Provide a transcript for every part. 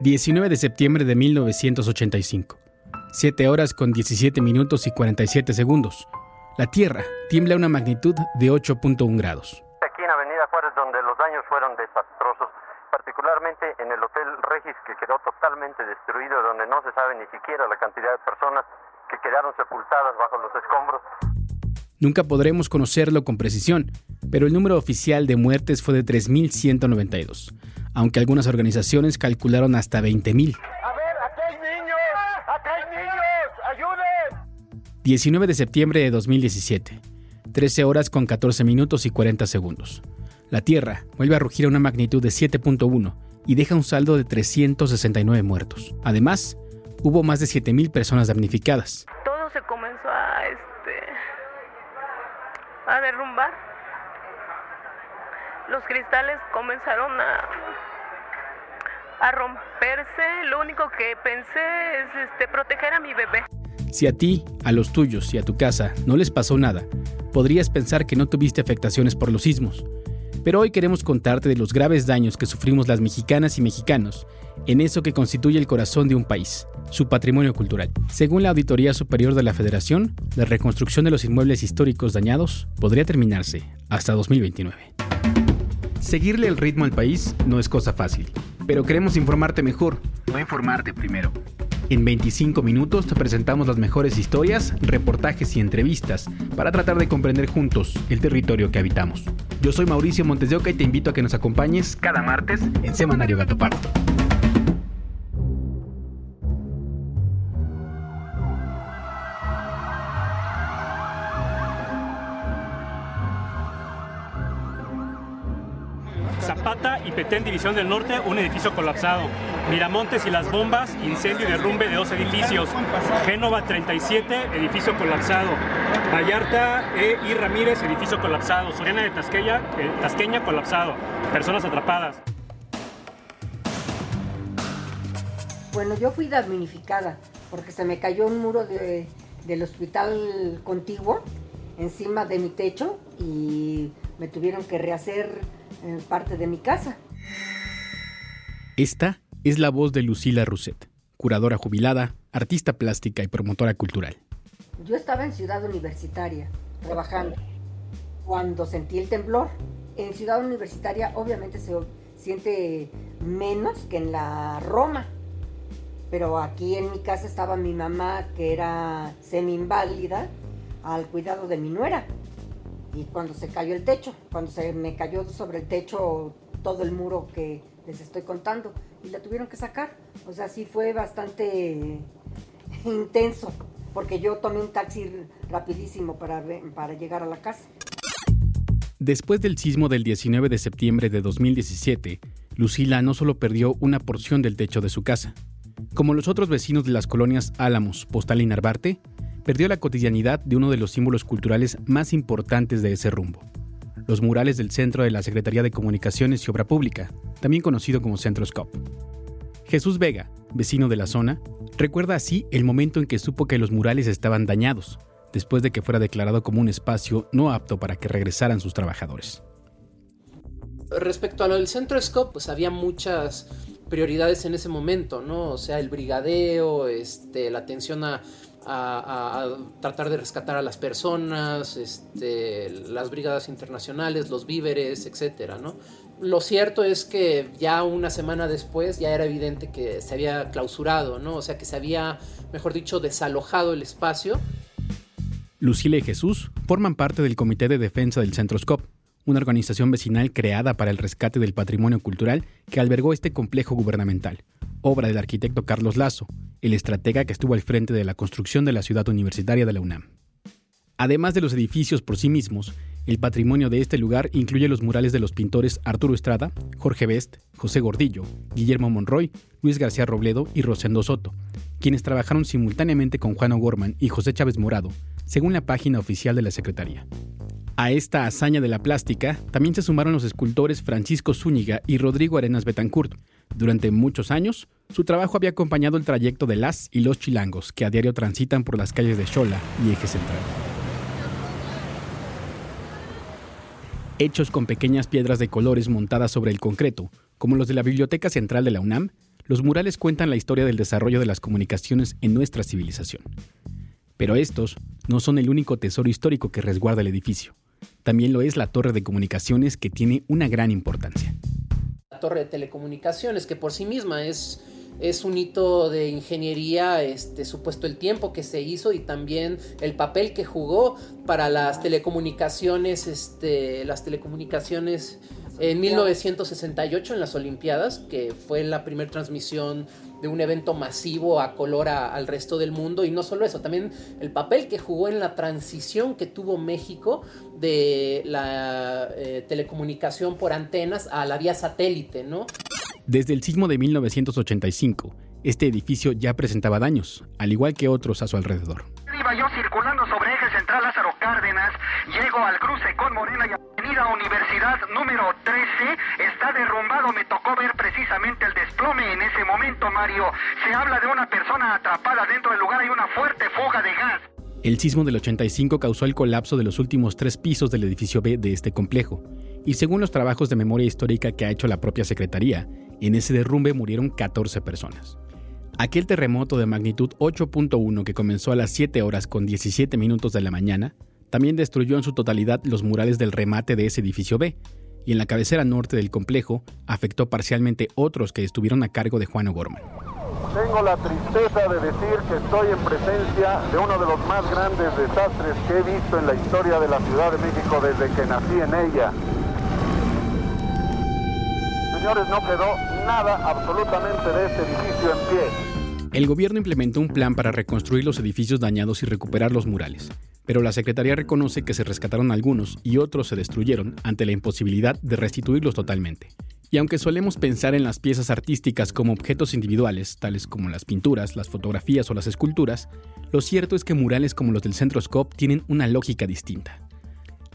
19 de septiembre de 1985. 7 horas con 17 minutos y 47 segundos. La Tierra tiembla a una magnitud de 8.1 grados. Aquí en Avenida Juárez, donde los daños fueron desastrosos, particularmente en el Hotel Regis, que quedó totalmente destruido, donde no se sabe ni siquiera la cantidad de personas que quedaron sepultadas bajo los escombros. Nunca podremos conocerlo con precisión, pero el número oficial de muertes fue de 3.192, aunque algunas organizaciones calcularon hasta 20.000. 19 de septiembre de 2017, 13 horas con 14 minutos y 40 segundos. La Tierra vuelve a rugir a una magnitud de 7.1 y deja un saldo de 369 muertos. Además, hubo más de 7.000 personas damnificadas. Todo se comenzó a, este, a derrumbar. Los cristales comenzaron a, a romperse. Lo único que pensé es este, proteger a mi bebé. Si a ti, a los tuyos y a tu casa no les pasó nada, podrías pensar que no tuviste afectaciones por los sismos. Pero hoy queremos contarte de los graves daños que sufrimos las mexicanas y mexicanos en eso que constituye el corazón de un país, su patrimonio cultural. Según la Auditoría Superior de la Federación, la reconstrucción de los inmuebles históricos dañados podría terminarse hasta 2029. Seguirle el ritmo al país no es cosa fácil, pero queremos informarte mejor, no informarte primero. En 25 minutos te presentamos las mejores historias, reportajes y entrevistas para tratar de comprender juntos el territorio que habitamos. Yo soy Mauricio Montes de Oca y te invito a que nos acompañes cada martes en Semanario Gato Pardo. Petén, División del Norte, un edificio colapsado. Miramontes y Las Bombas, incendio y derrumbe de dos edificios. Génova 37, edificio colapsado. Vallarta e y Ramírez, edificio colapsado. Soriana de Tasqueña, eh, Tasqueña colapsado. Personas atrapadas. Bueno, yo fui damnificada porque se me cayó un muro del hospital contiguo encima de mi techo y me tuvieron que rehacer eh, parte de mi casa. Esta es la voz de Lucila Rousset, curadora jubilada, artista plástica y promotora cultural. Yo estaba en Ciudad Universitaria trabajando cuando sentí el temblor. En Ciudad Universitaria obviamente se siente menos que en la Roma. Pero aquí en mi casa estaba mi mamá que era semi inválida al cuidado de mi nuera y cuando se cayó el techo, cuando se me cayó sobre el techo todo el muro que les estoy contando y la tuvieron que sacar. O sea, sí fue bastante intenso porque yo tomé un taxi rapidísimo para, para llegar a la casa. Después del sismo del 19 de septiembre de 2017, Lucila no solo perdió una porción del techo de su casa. Como los otros vecinos de las colonias Álamos, Postal y Narvarte, perdió la cotidianidad de uno de los símbolos culturales más importantes de ese rumbo, los murales del centro de la Secretaría de Comunicaciones y Obra Pública, también conocido como Centro Scop. Jesús Vega, vecino de la zona, recuerda así el momento en que supo que los murales estaban dañados, después de que fuera declarado como un espacio no apto para que regresaran sus trabajadores. Respecto a lo del Centro pues había muchas prioridades en ese momento, ¿no? O sea, el brigadeo, este, la atención a a, tratar de rescatar a las personas, este, las brigadas internacionales, los víveres, etcétera, ¿no? Lo cierto es que ya una semana después ya era evidente que se había clausurado, ¿no? O sea que se había, mejor dicho, desalojado el espacio. Lucila y Jesús forman parte del Comité de Defensa del Centro Scop, una organización vecinal creada para el rescate del patrimonio cultural que albergó este complejo gubernamental, obra del arquitecto Carlos Lazo, el estratega que estuvo al frente de la construcción de la ciudad universitaria de la UNAM. Además de los edificios por sí mismos, El patrimonio de este lugar incluye los murales de los pintores Arturo Estrada, Jorge Best, José Gordillo, Guillermo Monroy, Luis García Robledo y Rosendo Soto, quienes trabajaron simultáneamente con Juan O'Gorman y José Chávez Morado, según la página oficial de la Secretaría. A esta hazaña de la plástica también se sumaron los escultores Francisco Zúñiga y Rodrigo Arenas Betancourt. Durante muchos años, su trabajo había acompañado el trayecto de las y los chilangos que a diario transitan por las calles de Xola y Eje Central. hechos con pequeñas piedras de colores montadas sobre el concreto, como los de la Biblioteca Central de la UNAM, los murales cuentan la historia del desarrollo de las comunicaciones en nuestra civilización. Pero estos no son el único tesoro histórico que resguarda el edificio. También lo es la torre de comunicaciones que tiene una gran importancia. Torre de telecomunicaciones, que por sí misma es es un hito de ingeniería, este, supuesto el tiempo que se hizo y también el papel que jugó para las telecomunicaciones, este, las telecomunicaciones en 1968 en las Olimpiadas, que fue la primera transmisión de un evento masivo a color al resto del mundo. Y no solo eso, también el papel que jugó en la transición que tuvo México de la eh, telecomunicación por antenas a la vía satélite, ¿no? Desde el sismo de 1985, este edificio ya presentaba daños, al igual que otros a su alrededor. Llego al cruce con Morena y Avenida Universidad número 13, está derrumbado, me tocó ver precisamente el desplome en ese momento, Mario. Se habla de una persona atrapada dentro del lugar, hay una fuerte fuga de gas. El sismo del 85 causó el colapso de los últimos tres pisos del edificio B de este complejo, y según los trabajos de memoria histórica que ha hecho la propia Secretaría, en ese derrumbe murieron 14 personas. Aquel terremoto de magnitud 8.1 que comenzó a las 7 horas con 17 minutos de la mañana, también destruyó en su totalidad los murales del remate de ese edificio B, y en la cabecera norte del complejo afectó parcialmente otros que estuvieron a cargo de Juan O'Gorman. Tengo la tristeza de decir que estoy en presencia de uno de los más grandes desastres que he visto en la historia de la Ciudad de México desde que nací en ella señores, no quedó nada absolutamente de este edificio en pie. El gobierno implementó un plan para reconstruir los edificios dañados y recuperar los murales, pero la Secretaría reconoce que se rescataron algunos y otros se destruyeron ante la imposibilidad de restituirlos totalmente. Y aunque solemos pensar en las piezas artísticas como objetos individuales, tales como las pinturas, las fotografías o las esculturas, lo cierto es que murales como los del Centro Scope tienen una lógica distinta.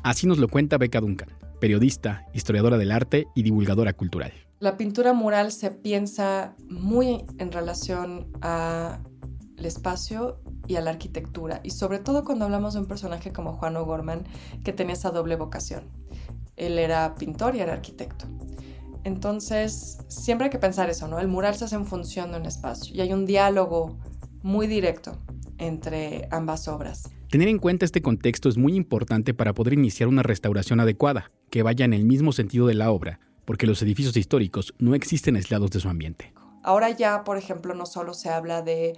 Así nos lo cuenta Becca Duncan, periodista, historiadora del arte y divulgadora cultural. La pintura mural se piensa muy en relación al espacio y a la arquitectura, y sobre todo cuando hablamos de un personaje como Juan O'Gorman, que tenía esa doble vocación. Él era pintor y era arquitecto. Entonces, siempre hay que pensar eso, ¿no? El mural se hace en función de un espacio y hay un diálogo muy directo entre ambas obras. Tener en cuenta este contexto es muy importante para poder iniciar una restauración adecuada, que vaya en el mismo sentido de la obra, porque los edificios históricos no existen aislados de su ambiente. Ahora ya, por ejemplo, no solo se habla de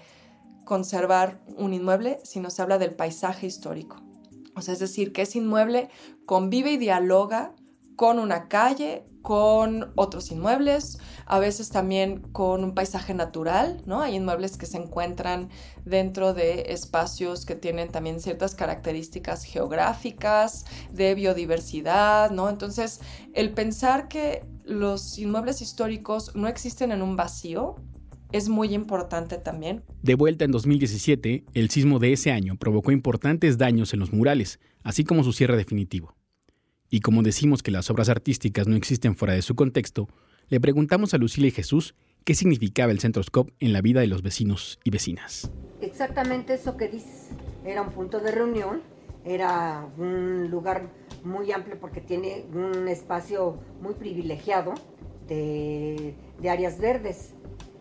conservar un inmueble, sino se habla del paisaje histórico. O sea, es decir, que ese inmueble convive y dialoga con una calle, con otros inmuebles, a veces también con un paisaje natural, ¿no? Hay inmuebles que se encuentran dentro de espacios que tienen también ciertas características geográficas, de biodiversidad, ¿no? Entonces, el pensar que los inmuebles históricos no existen en un vacío, es muy importante también. De vuelta en 2017, el sismo de ese año provocó importantes daños en los murales, así como su cierre definitivo. Y como decimos que las obras artísticas no existen fuera de su contexto, le preguntamos a Lucila y Jesús qué significaba el Centroscope en la vida de los vecinos y vecinas. Exactamente eso que dices. Era un punto de reunión, era un lugar muy amplio porque tiene un espacio muy privilegiado de, áreas verdes.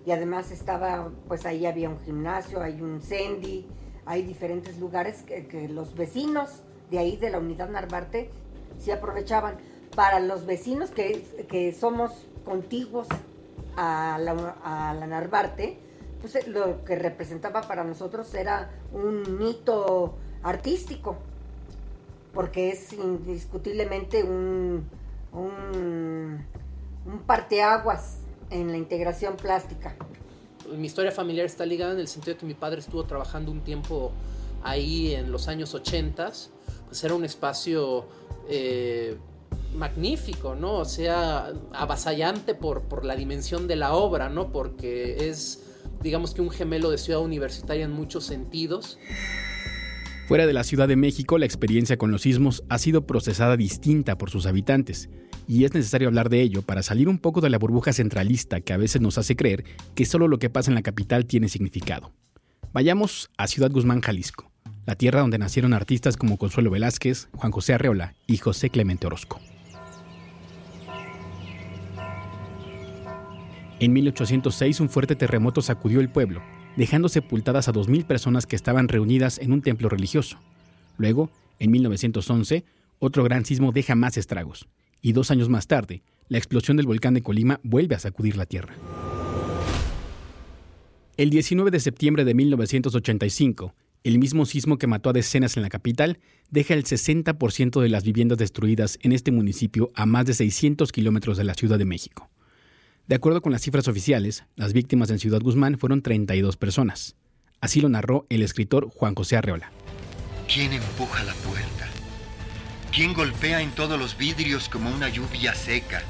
Y además estaba, pues ahí había un gimnasio, hay un Sandy, hay diferentes lugares que, que los vecinos de ahí, de la unidad Narvarte, se aprovechaban. Para los vecinos que, somos contiguos a la, a la Narvarte, pues eh, lo que representaba para nosotros era un mito artístico, porque es indiscutiblemente un, un parteaguas en la integración plástica. Mi historia familiar está ligada en el sentido de que mi padre estuvo trabajando un tiempo ahí en los años 80, pues era un espacio eh, magnífico, ¿no? O sea, avasallante por, por la dimensión de la obra, ¿no? Porque es, digamos que un gemelo de ciudad universitaria en muchos sentidos. Fuera de la Ciudad de México, la experiencia con los sismos ha sido procesada distinta por sus habitantes, y es necesario hablar de ello para salir un poco de la burbuja centralista que a veces nos hace creer que solo lo que pasa en la capital tiene significado. Vayamos a Ciudad Guzmán, Jalisco, la tierra donde nacieron artistas como Consuelo Velázquez, Juan José Arreola y José Clemente Orozco. En 1806 un fuerte terremoto sacudió el pueblo, dejando sepultadas a 2.000 personas que estaban reunidas en un templo religioso. Luego, en 1911, otro gran sismo deja más estragos, y dos años más tarde, la explosión del volcán de Colima vuelve a sacudir la Tierra. El 19 de septiembre de 1985, el mismo sismo que mató a decenas en la capital deja el 60% de las viviendas destruidas en este municipio a más de 600 kilómetros de la Ciudad de México. De acuerdo con las cifras oficiales, las víctimas en Ciudad Guzmán fueron 32 personas. Así lo narró el escritor Juan José Arreola. ¿Quién empuja la puerta? ¿Quién golpea en todos los vidrios como una lluvia seca?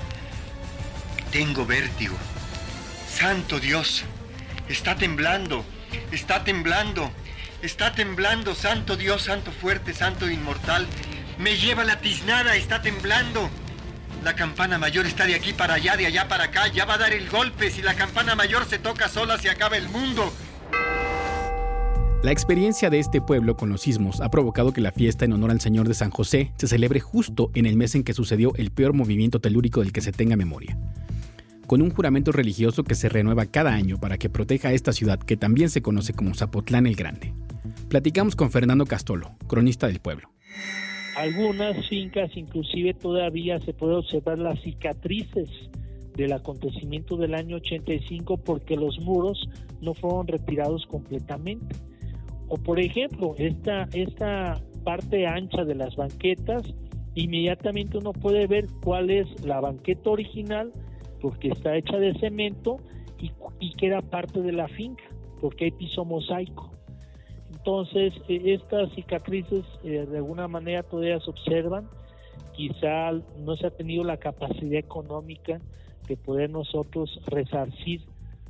Tengo vértigo. Santo Dios, está temblando, está temblando, está temblando, Santo Dios, Santo fuerte, Santo inmortal. Me lleva la tiznada, está temblando. La campana mayor está de aquí para allá, de allá para acá. Ya va a dar el golpe. Si la campana mayor se toca sola, se acaba el mundo. La experiencia de este pueblo con los sismos ha provocado que la fiesta en honor al Señor de San José se celebre justo en el mes en que sucedió el peor movimiento telúrico del que se tenga memoria. Con un juramento religioso que se renueva cada año para que proteja a esta ciudad que también se conoce como Zapotlán el Grande. Platicamos con Fernando Castolo, cronista del pueblo. Algunas fincas inclusive todavía se puede observar las cicatrices del acontecimiento del año 85 porque los muros no fueron retirados completamente. O por ejemplo, esta, esta parte ancha de las banquetas, inmediatamente uno puede ver cuál es la banqueta original porque está hecha de cemento y, y que era parte de la finca porque hay piso mosaico. Entonces, e, estas cicatrices eh, de alguna manera todavía se observan. Quizá no se ha tenido la capacidad económica de poder nosotros resarcir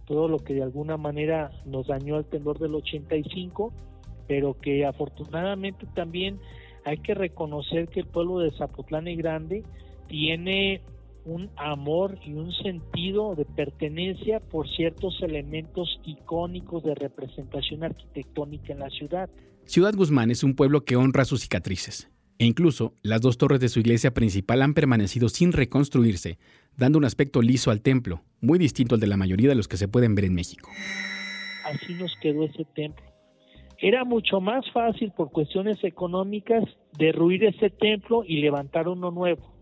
todo lo que de alguna manera nos dañó el temblor del 85, pero que afortunadamente también hay que reconocer que el pueblo de Zapotlán y Grande tiene un amor y un sentido de pertenencia por ciertos elementos icónicos de representación arquitectónica en la ciudad. Ciudad Guzmán es un pueblo que honra sus cicatrices, e incluso las dos torres de su iglesia principal han permanecido sin reconstruirse, dando un aspecto liso al templo, muy distinto al de la mayoría de los que se pueden ver en México. Así nos quedó ese templo. Era mucho más fácil por cuestiones económicas derruir ese templo y levantar uno nuevo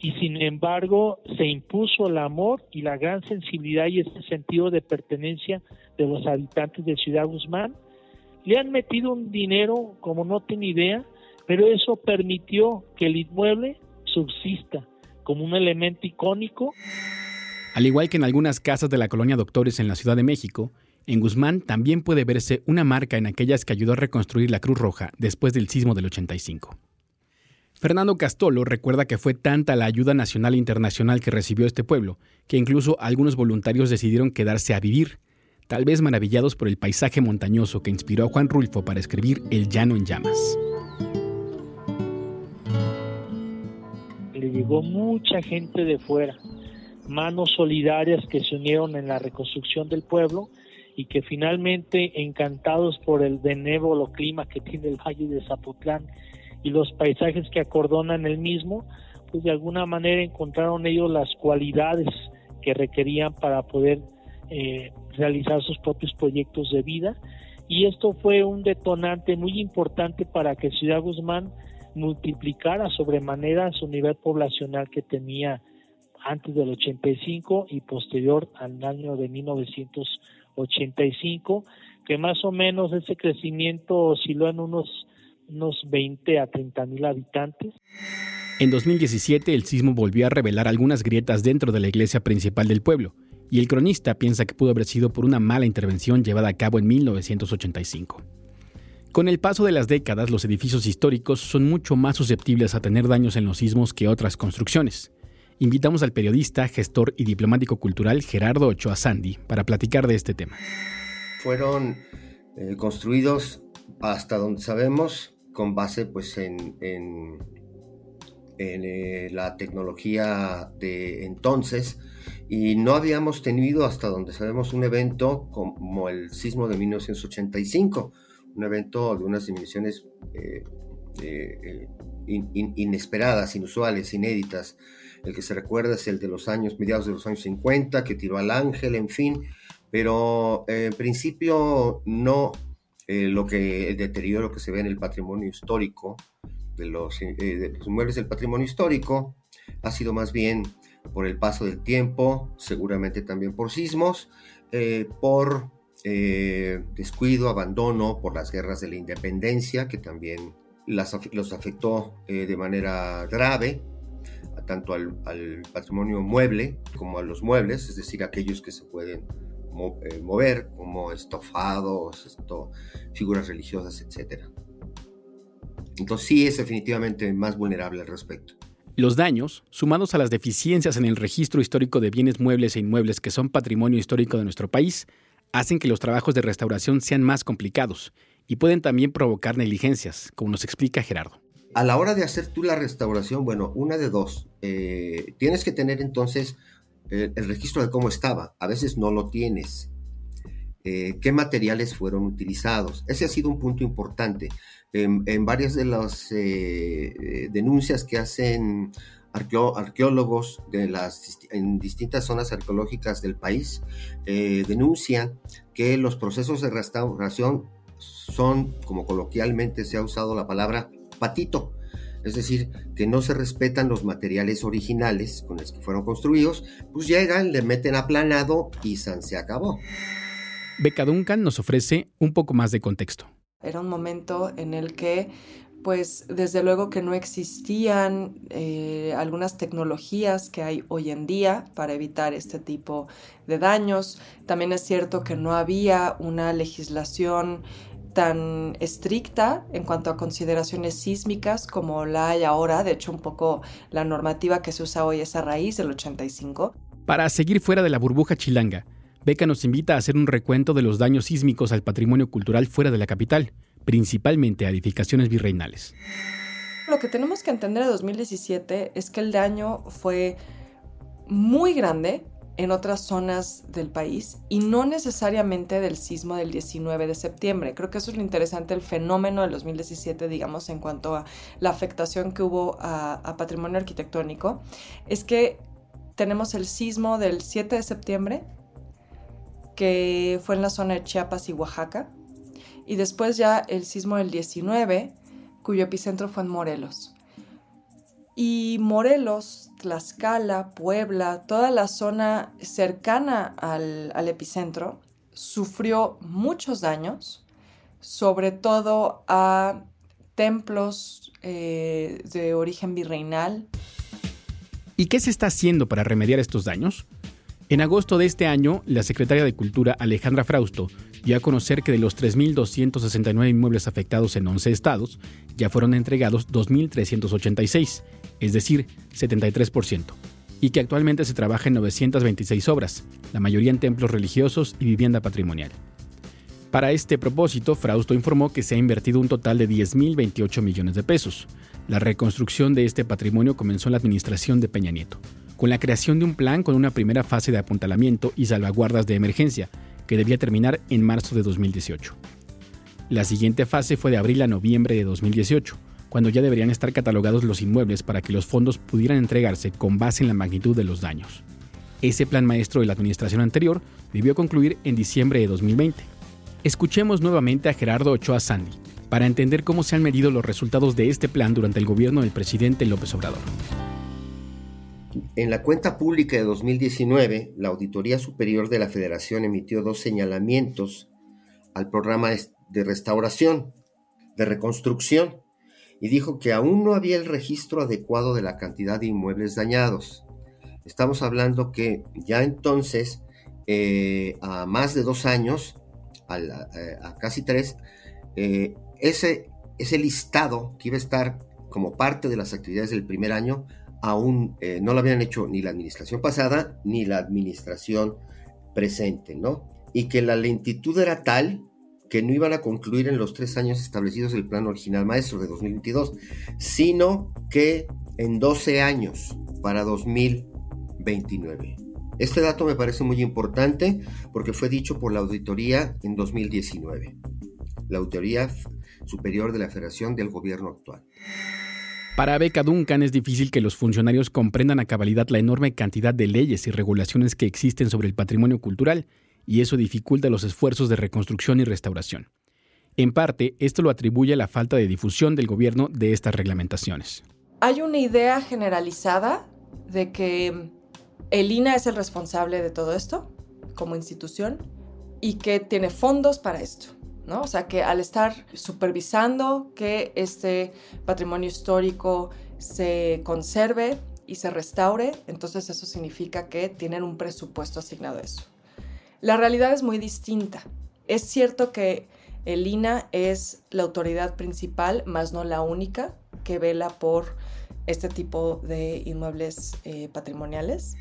y sin embargo se impuso el amor y la gran sensibilidad y ese sentido de pertenencia de los habitantes de Ciudad Guzmán. Le han metido un dinero como no tiene idea, pero eso permitió que el inmueble subsista como un elemento icónico. Al igual que en algunas casas de la colonia Doctores en la Ciudad de México, en Guzmán también puede verse una marca en aquellas que ayudó a reconstruir la Cruz Roja después del sismo del 85. Fernando Castolo recuerda que fue tanta la ayuda nacional e internacional que recibió este pueblo, que incluso algunos voluntarios decidieron quedarse a vivir, tal vez maravillados por el paisaje montañoso que inspiró a Juan Rulfo para escribir El Llano en Llamas. Le llegó mucha gente de fuera, manos solidarias que se unieron en la reconstrucción del pueblo y que finalmente, encantados por el benévolo clima que tiene el Valle de Zapotlán y los paisajes que acordonan el mismo, pues de alguna manera encontraron ellos las cualidades que requerían para poder eh, realizar sus propios proyectos de vida. Y esto fue un detonante muy importante para que Ciudad Guzmán multiplicara sobremanera su nivel poblacional que tenía antes del 85 y posterior al año de 1985, que más o menos ese crecimiento osciló en unos unos 20 a 30 mil habitantes. En 2017 el sismo volvió a revelar algunas grietas dentro de la iglesia principal del pueblo, y el cronista piensa que pudo haber sido por una mala intervención llevada a cabo en 1985. Con el paso de las décadas, los edificios históricos son mucho más susceptibles a tener daños en los sismos que otras construcciones. Invitamos al periodista, gestor y diplomático cultural Gerardo Ochoa Sandy para platicar de este tema. Fueron eh, construidos hasta donde sabemos con base pues en, eh, la tecnología de entonces y no habíamos tenido hasta donde sabemos un evento como el sismo de 1985, un evento de unas dimensiones eh, inesperadas, inusuales, inéditas. El que se recuerda es el de los años, mediados de los años 50, que tiró al ángel, en fin, pero eh, en principio no eh, lo que el deterioro que se ve en el patrimonio histórico de los, eh, de los inmuebles del patrimonio histórico ha sido más bien por el paso del tiempo, seguramente también por sismos, por descuido, abandono, por las guerras de la independencia, que también los afectó de manera grave, tanto al, patrimonio mueble como a los muebles, es decir, aquellos que se pueden eh, mover, como estofados, esto, figuras religiosas, etc. Entonces sí es definitivamente más vulnerable al respecto. Los daños, sumados a las deficiencias en el registro histórico de bienes muebles e inmuebles que son patrimonio histórico de nuestro país, hacen que los trabajos de restauración sean más complicados y pueden también provocar negligencias, como nos explica Gerardo a la hora de hacer tú la restauración, bueno, una de dos, eh, tienes que tener entonces el, registro de cómo estaba. A veces no lo tienes. Eh, ¿Qué materiales fueron utilizados? Ese ha sido un punto importante. En, varias de las eh, denuncias que hacen arqueólogos de las, en distintas zonas arqueológicas del país, denuncian que los procesos de restauración son, como coloquialmente se ha usado la palabra, patito, es decir, que no se respetan los materiales originales con los que fueron construidos, pues llegan, le meten aplanado y se acabó. Beca Duncan nos ofrece un poco más de contexto. Era un momento en el que pues desde luego que no existían eh, algunas tecnologías que hay hoy en día para evitar este tipo de daños. También es cierto que no había una legislación tan estricta en cuanto a consideraciones sísmicas como la hay ahora, de hecho un poco la normativa que se usa hoy es a raíz del 85. Para seguir fuera de la burbuja chilanga, Beca nos invita a hacer un recuento de los daños sísmicos al patrimonio cultural fuera de la capital, principalmente a edificaciones virreinales. Lo que tenemos que entender de 2017 es que el daño fue muy grande en otras zonas del país y no necesariamente del sismo del 19 de septiembre. Creo que eso es lo interesante, el fenómeno del 2017, digamos, en cuanto a la afectación que hubo a, patrimonio arquitectónico, es que tenemos el sismo del 7 de septiembre, que fue en la zona de Chiapas y Oaxaca, y después ya el sismo del 19, cuyo epicentro fue en Morelos. Y Morelos, Tlaxcala, Puebla, toda la zona cercana al, epicentro sufrió muchos daños, sobre todo a templos eh, de origen virreinal. ¿Y qué se está haciendo para remediar estos daños? En agosto de este año, la secretaria de Cultura Alejandra Frausto dio a conocer que de los 3.269 inmuebles afectados en 11 estados, ya fueron entregados 2.386 es decir, 73%, y que actualmente se trabaja en 926 obras, la mayoría en templos religiosos y vivienda patrimonial. Para este propósito, Frausto informó que se ha invertido un total de 10.028 millones de pesos. La reconstrucción de este patrimonio comenzó en la administración de Peña Nieto, con la creación de un plan con una primera fase de apuntalamiento y salvaguardas de emergencia, que debía terminar en marzo de 2018. La siguiente fase fue de abril a noviembre de 2018, cuando ya deberían estar catalogados los inmuebles para que los fondos pudieran entregarse con base en la magnitud de los daños. Ese plan maestro de la administración anterior debió concluir en diciembre de 2020. Escuchemos nuevamente a Gerardo Ochoa Sandy para entender cómo se han medido los resultados de este plan durante el gobierno del presidente López Obrador. En la cuenta pública de 2019, la Auditoría Superior de la Federación emitió dos señalamientos al programa de restauración, de reconstrucción y dijo que aún no había el registro adecuado de la cantidad de inmuebles dañados. Estamos hablando que ya entonces, eh, a más de dos años, a, casi tres, eh, ese, ese listado que iba a estar como parte de las actividades del primer año, aún eh, no lo habían hecho ni la administración pasada ni la administración presente, ¿no? Y que la lentitud era tal que no iban a concluir en los tres años establecidos del plan original maestro de 2022, sino que en 12 años para 2029. Este dato me parece muy importante porque fue dicho por la auditoría en 2019, la Auditoría Superior de la Federación del Gobierno actual. Para Beca Duncan es difícil que los funcionarios comprendan a cabalidad la enorme cantidad de leyes y regulaciones que existen sobre el patrimonio cultural, y eso dificulta los esfuerzos de reconstrucción y restauración. En parte, esto lo atribuye a la falta de difusión del gobierno de estas reglamentaciones. Hay una idea generalizada de que el INA es el responsable de todo esto como institución y que tiene fondos para esto. ¿No? O sea, que al estar supervisando que este patrimonio histórico se conserve y se restaure, entonces eso significa que tienen un presupuesto asignado a eso. La realidad es muy distinta. Es cierto que el INA es la autoridad principal, más no la única, que vela por este tipo de inmuebles eh, patrimoniales.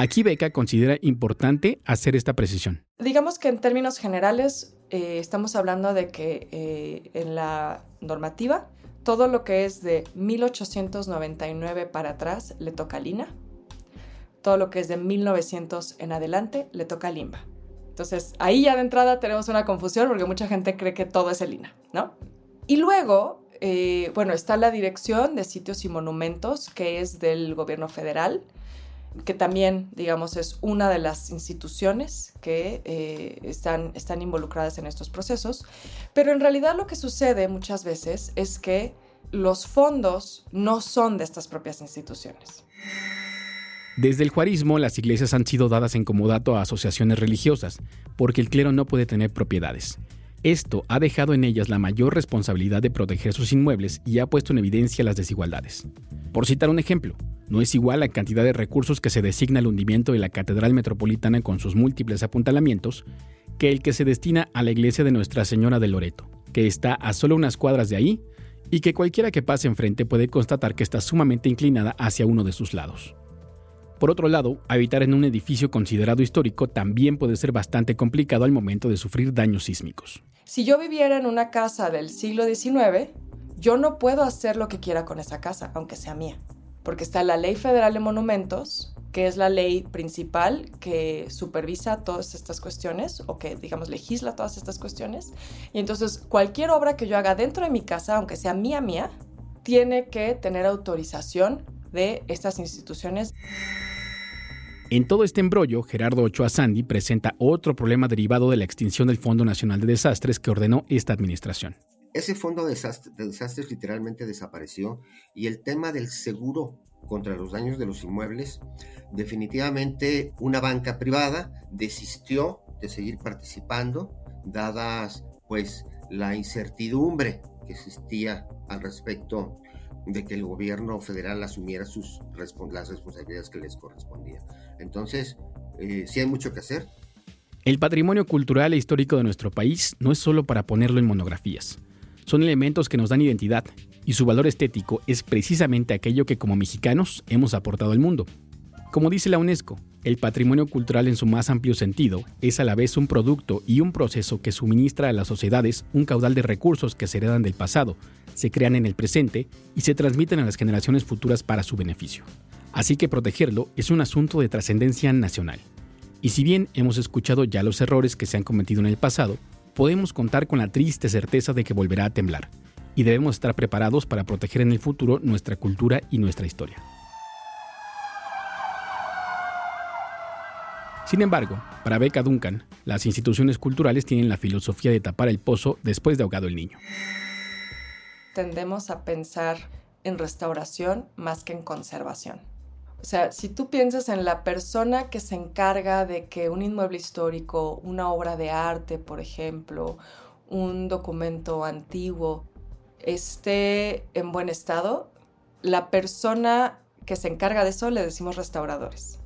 Aquí Beca considera importante hacer esta precisión. Digamos que en términos generales eh, estamos hablando de que eh, en la normativa todo lo que es de 1899 para atrás le toca a Lina, todo lo que es de 1900 en adelante le toca a Limba. Entonces ahí ya de entrada tenemos una confusión porque mucha gente cree que todo es el INA, ¿no? Y luego, eh, bueno, está la Dirección de Sitios y Monumentos, que es del gobierno federal, que también, digamos, es una de las instituciones que eh, están, están involucradas en estos procesos. Pero en realidad lo que sucede muchas veces es que los fondos no son de estas propias instituciones. Desde el juarismo, las iglesias han sido dadas en comodato a asociaciones religiosas, porque el clero no puede tener propiedades. Esto ha dejado en ellas la mayor responsabilidad de proteger sus inmuebles y ha puesto en evidencia las desigualdades. Por citar un ejemplo, no es igual la cantidad de recursos que se designa al hundimiento de la Catedral Metropolitana con sus múltiples apuntalamientos que el que se destina a la iglesia de Nuestra Señora de Loreto, que está a solo unas cuadras de ahí y que cualquiera que pase enfrente puede constatar que está sumamente inclinada hacia uno de sus lados. Por otro lado, habitar en un edificio considerado histórico también puede ser bastante complicado al momento de sufrir daños sísmicos. Si yo viviera en una casa del siglo XIX, yo no puedo hacer lo que quiera con esa casa, aunque sea mía, porque está la Ley Federal de Monumentos, que es la ley principal que supervisa todas estas cuestiones o que, digamos, legisla todas estas cuestiones. Y entonces cualquier obra que yo haga dentro de mi casa, aunque sea mía mía, tiene que tener autorización de estas instituciones. En todo este embrollo, Gerardo Ochoa Sandy presenta otro problema derivado de la extinción del Fondo Nacional de Desastres que ordenó esta administración. Ese fondo de desastres, literalmente desapareció y el tema del seguro contra los daños de los inmuebles, definitivamente una banca privada desistió de seguir participando, dadas pues la incertidumbre que existía al respecto de que el gobierno federal asumiera sus las responsabilidades que les correspondían. Entonces, eh, sí hay mucho que hacer. El patrimonio cultural e histórico de nuestro país no es solo para ponerlo en monografías. Son elementos que nos dan identidad, y su valor estético es precisamente aquello que como mexicanos hemos aportado al mundo. Como dice la UNESCO, el patrimonio cultural en su más amplio sentido es a la vez un producto y un proceso que suministra a las sociedades un caudal de recursos que se heredan del pasado, se crean en el presente y se transmiten a las generaciones futuras para su beneficio. Así que protegerlo es un asunto de trascendencia nacional. Y si bien hemos escuchado ya los errores que se han cometido en el pasado, podemos contar con la triste certeza de que volverá a temblar, y debemos estar preparados para proteger en el futuro nuestra cultura y nuestra historia. Sin embargo, para Beca Duncan, las instituciones culturales tienen la filosofía de tapar el pozo después de ahogado el niño. Tendemos a pensar en restauración más que en conservación. O sea, si tú piensas en la persona que se encarga de que un inmueble histórico, una obra de arte, por ejemplo, un documento antiguo, esté en buen estado, la persona que se encarga de eso le decimos restauradores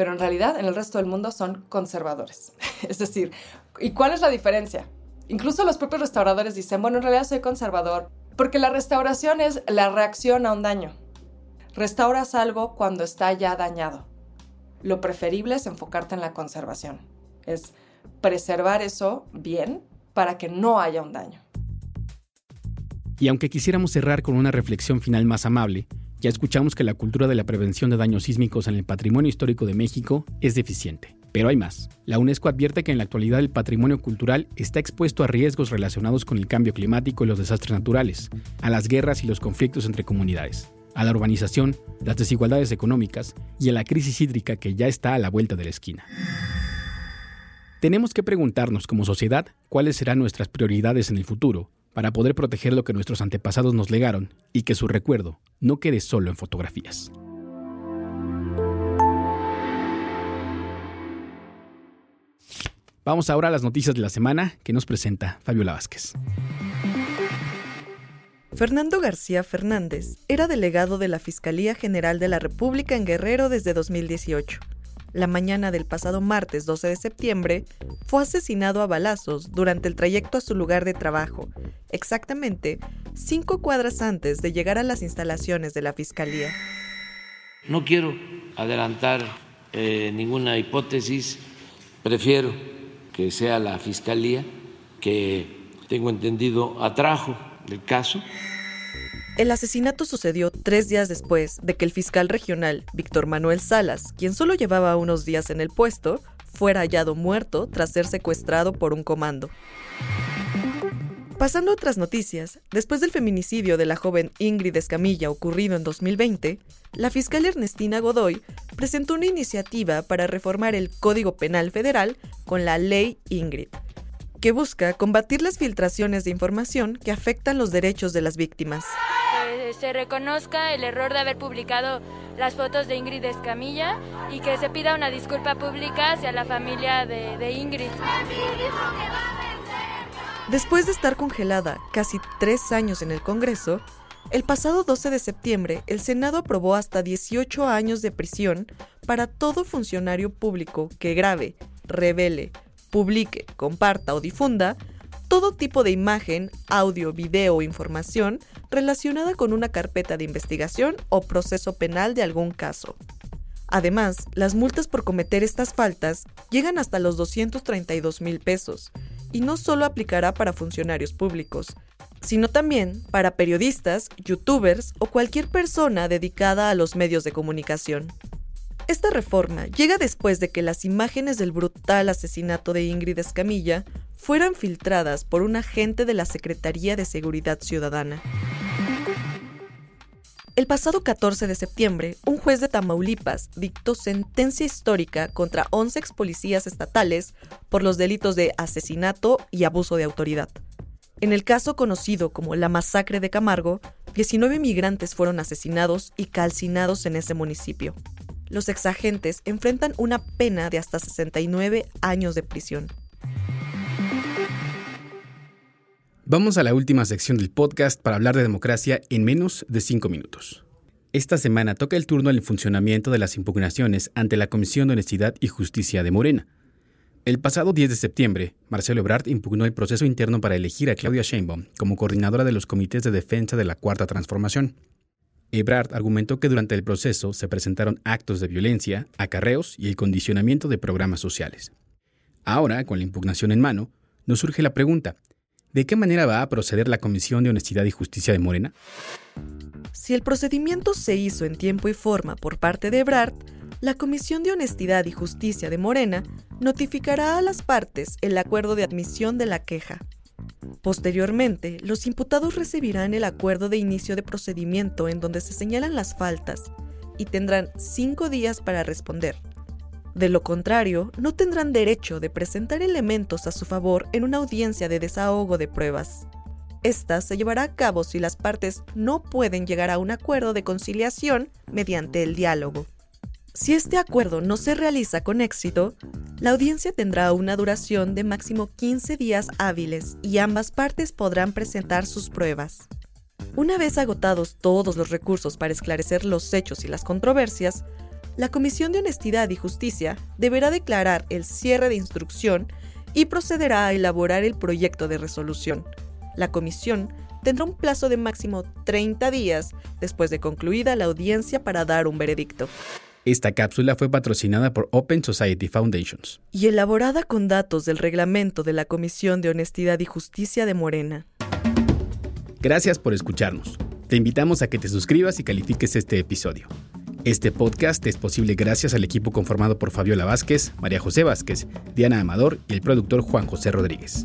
pero en realidad en el resto del mundo son conservadores. es decir, ¿y cuál es la diferencia? Incluso los propios restauradores dicen, bueno, en realidad soy conservador, porque la restauración es la reacción a un daño. Restauras algo cuando está ya dañado. Lo preferible es enfocarte en la conservación. Es preservar eso bien para que no haya un daño. Y aunque quisiéramos cerrar con una reflexión final más amable, ya escuchamos que la cultura de la prevención de daños sísmicos en el patrimonio histórico de México es deficiente. Pero hay más. La UNESCO advierte que en la actualidad el patrimonio cultural está expuesto a riesgos relacionados con el cambio climático y los desastres naturales, a las guerras y los conflictos entre comunidades, a la urbanización, las desigualdades económicas y a la crisis hídrica que ya está a la vuelta de la esquina. Tenemos que preguntarnos como sociedad cuáles serán nuestras prioridades en el futuro para poder proteger lo que nuestros antepasados nos legaron y que su recuerdo no quede solo en fotografías. Vamos ahora a las noticias de la semana que nos presenta Fabiola Vázquez. Fernando García Fernández era delegado de la Fiscalía General de la República en Guerrero desde 2018. La mañana del pasado martes 12 de septiembre, fue asesinado a balazos durante el trayecto a su lugar de trabajo, exactamente cinco cuadras antes de llegar a las instalaciones de la Fiscalía. No quiero adelantar eh, ninguna hipótesis, prefiero que sea la Fiscalía que, tengo entendido, atrajo el asesinato sucedió tres días después de que el fiscal regional, Víctor Manuel Salas, quien solo llevaba unos días en el puesto, fuera hallado muerto tras ser secuestrado por un comando. Pasando a otras noticias, después del feminicidio de la joven Ingrid Escamilla ocurrido en 2020, la fiscal Ernestina Godoy presentó una iniciativa para reformar el Código Penal Federal con la Ley Ingrid, que busca combatir las filtraciones de información que afectan los derechos de las víctimas. Que se reconozca el error de haber publicado las fotos de Ingrid Escamilla y que se pida una disculpa pública hacia la familia de, de Ingrid. Después de estar congelada casi tres años en el Congreso, el pasado 12 de septiembre el Senado aprobó hasta 18 años de prisión para todo funcionario público que grabe, revele, publique, comparta o difunda todo tipo de imagen, audio, video o información relacionada con una carpeta de investigación o proceso penal de algún caso. Además, las multas por cometer estas faltas llegan hasta los 232 mil pesos y no solo aplicará para funcionarios públicos, sino también para periodistas, youtubers o cualquier persona dedicada a los medios de comunicación. Esta reforma llega después de que las imágenes del brutal asesinato de Ingrid Escamilla fueran filtradas por un agente de la Secretaría de Seguridad Ciudadana. El pasado 14 de septiembre, un juez de Tamaulipas dictó sentencia histórica contra 11 ex policías estatales por los delitos de asesinato y abuso de autoridad. En el caso conocido como la masacre de Camargo, 19 migrantes fueron asesinados y calcinados en ese municipio. Los exagentes enfrentan una pena de hasta 69 años de prisión. Vamos a la última sección del podcast para hablar de democracia en menos de cinco minutos. Esta semana toca el turno al funcionamiento de las impugnaciones ante la Comisión de Honestidad y Justicia de Morena. El pasado 10 de septiembre, Marcelo Ebrard impugnó el proceso interno para elegir a Claudia Sheinbaum como coordinadora de los comités de defensa de la Cuarta Transformación. Ebrard argumentó que durante el proceso se presentaron actos de violencia, acarreos y el condicionamiento de programas sociales. Ahora, con la impugnación en mano, nos surge la pregunta, ¿De qué manera va a proceder la Comisión de Honestidad y Justicia de Morena? Si el procedimiento se hizo en tiempo y forma por parte de Ebrard, la Comisión de Honestidad y Justicia de Morena notificará a las partes el acuerdo de admisión de la queja. Posteriormente, los imputados recibirán el acuerdo de inicio de procedimiento en donde se señalan las faltas y tendrán cinco días para responder. De lo contrario, no tendrán derecho de presentar elementos a su favor en una audiencia de desahogo de pruebas. Esta se llevará a cabo si las partes no pueden llegar a un acuerdo de conciliación mediante el diálogo. Si este acuerdo no se realiza con éxito, la audiencia tendrá una duración de máximo 15 días hábiles y ambas partes podrán presentar sus pruebas. Una vez agotados todos los recursos para esclarecer los hechos y las controversias, la Comisión de Honestidad y Justicia deberá declarar el cierre de instrucción y procederá a elaborar el proyecto de resolución. La comisión tendrá un plazo de máximo 30 días después de concluida la audiencia para dar un veredicto. Esta cápsula fue patrocinada por Open Society Foundations y elaborada con datos del reglamento de la Comisión de Honestidad y Justicia de Morena. Gracias por escucharnos. Te invitamos a que te suscribas y califiques este episodio. Este podcast es posible gracias al equipo conformado por Fabiola Vázquez, María José Vázquez, Diana Amador y el productor Juan José Rodríguez.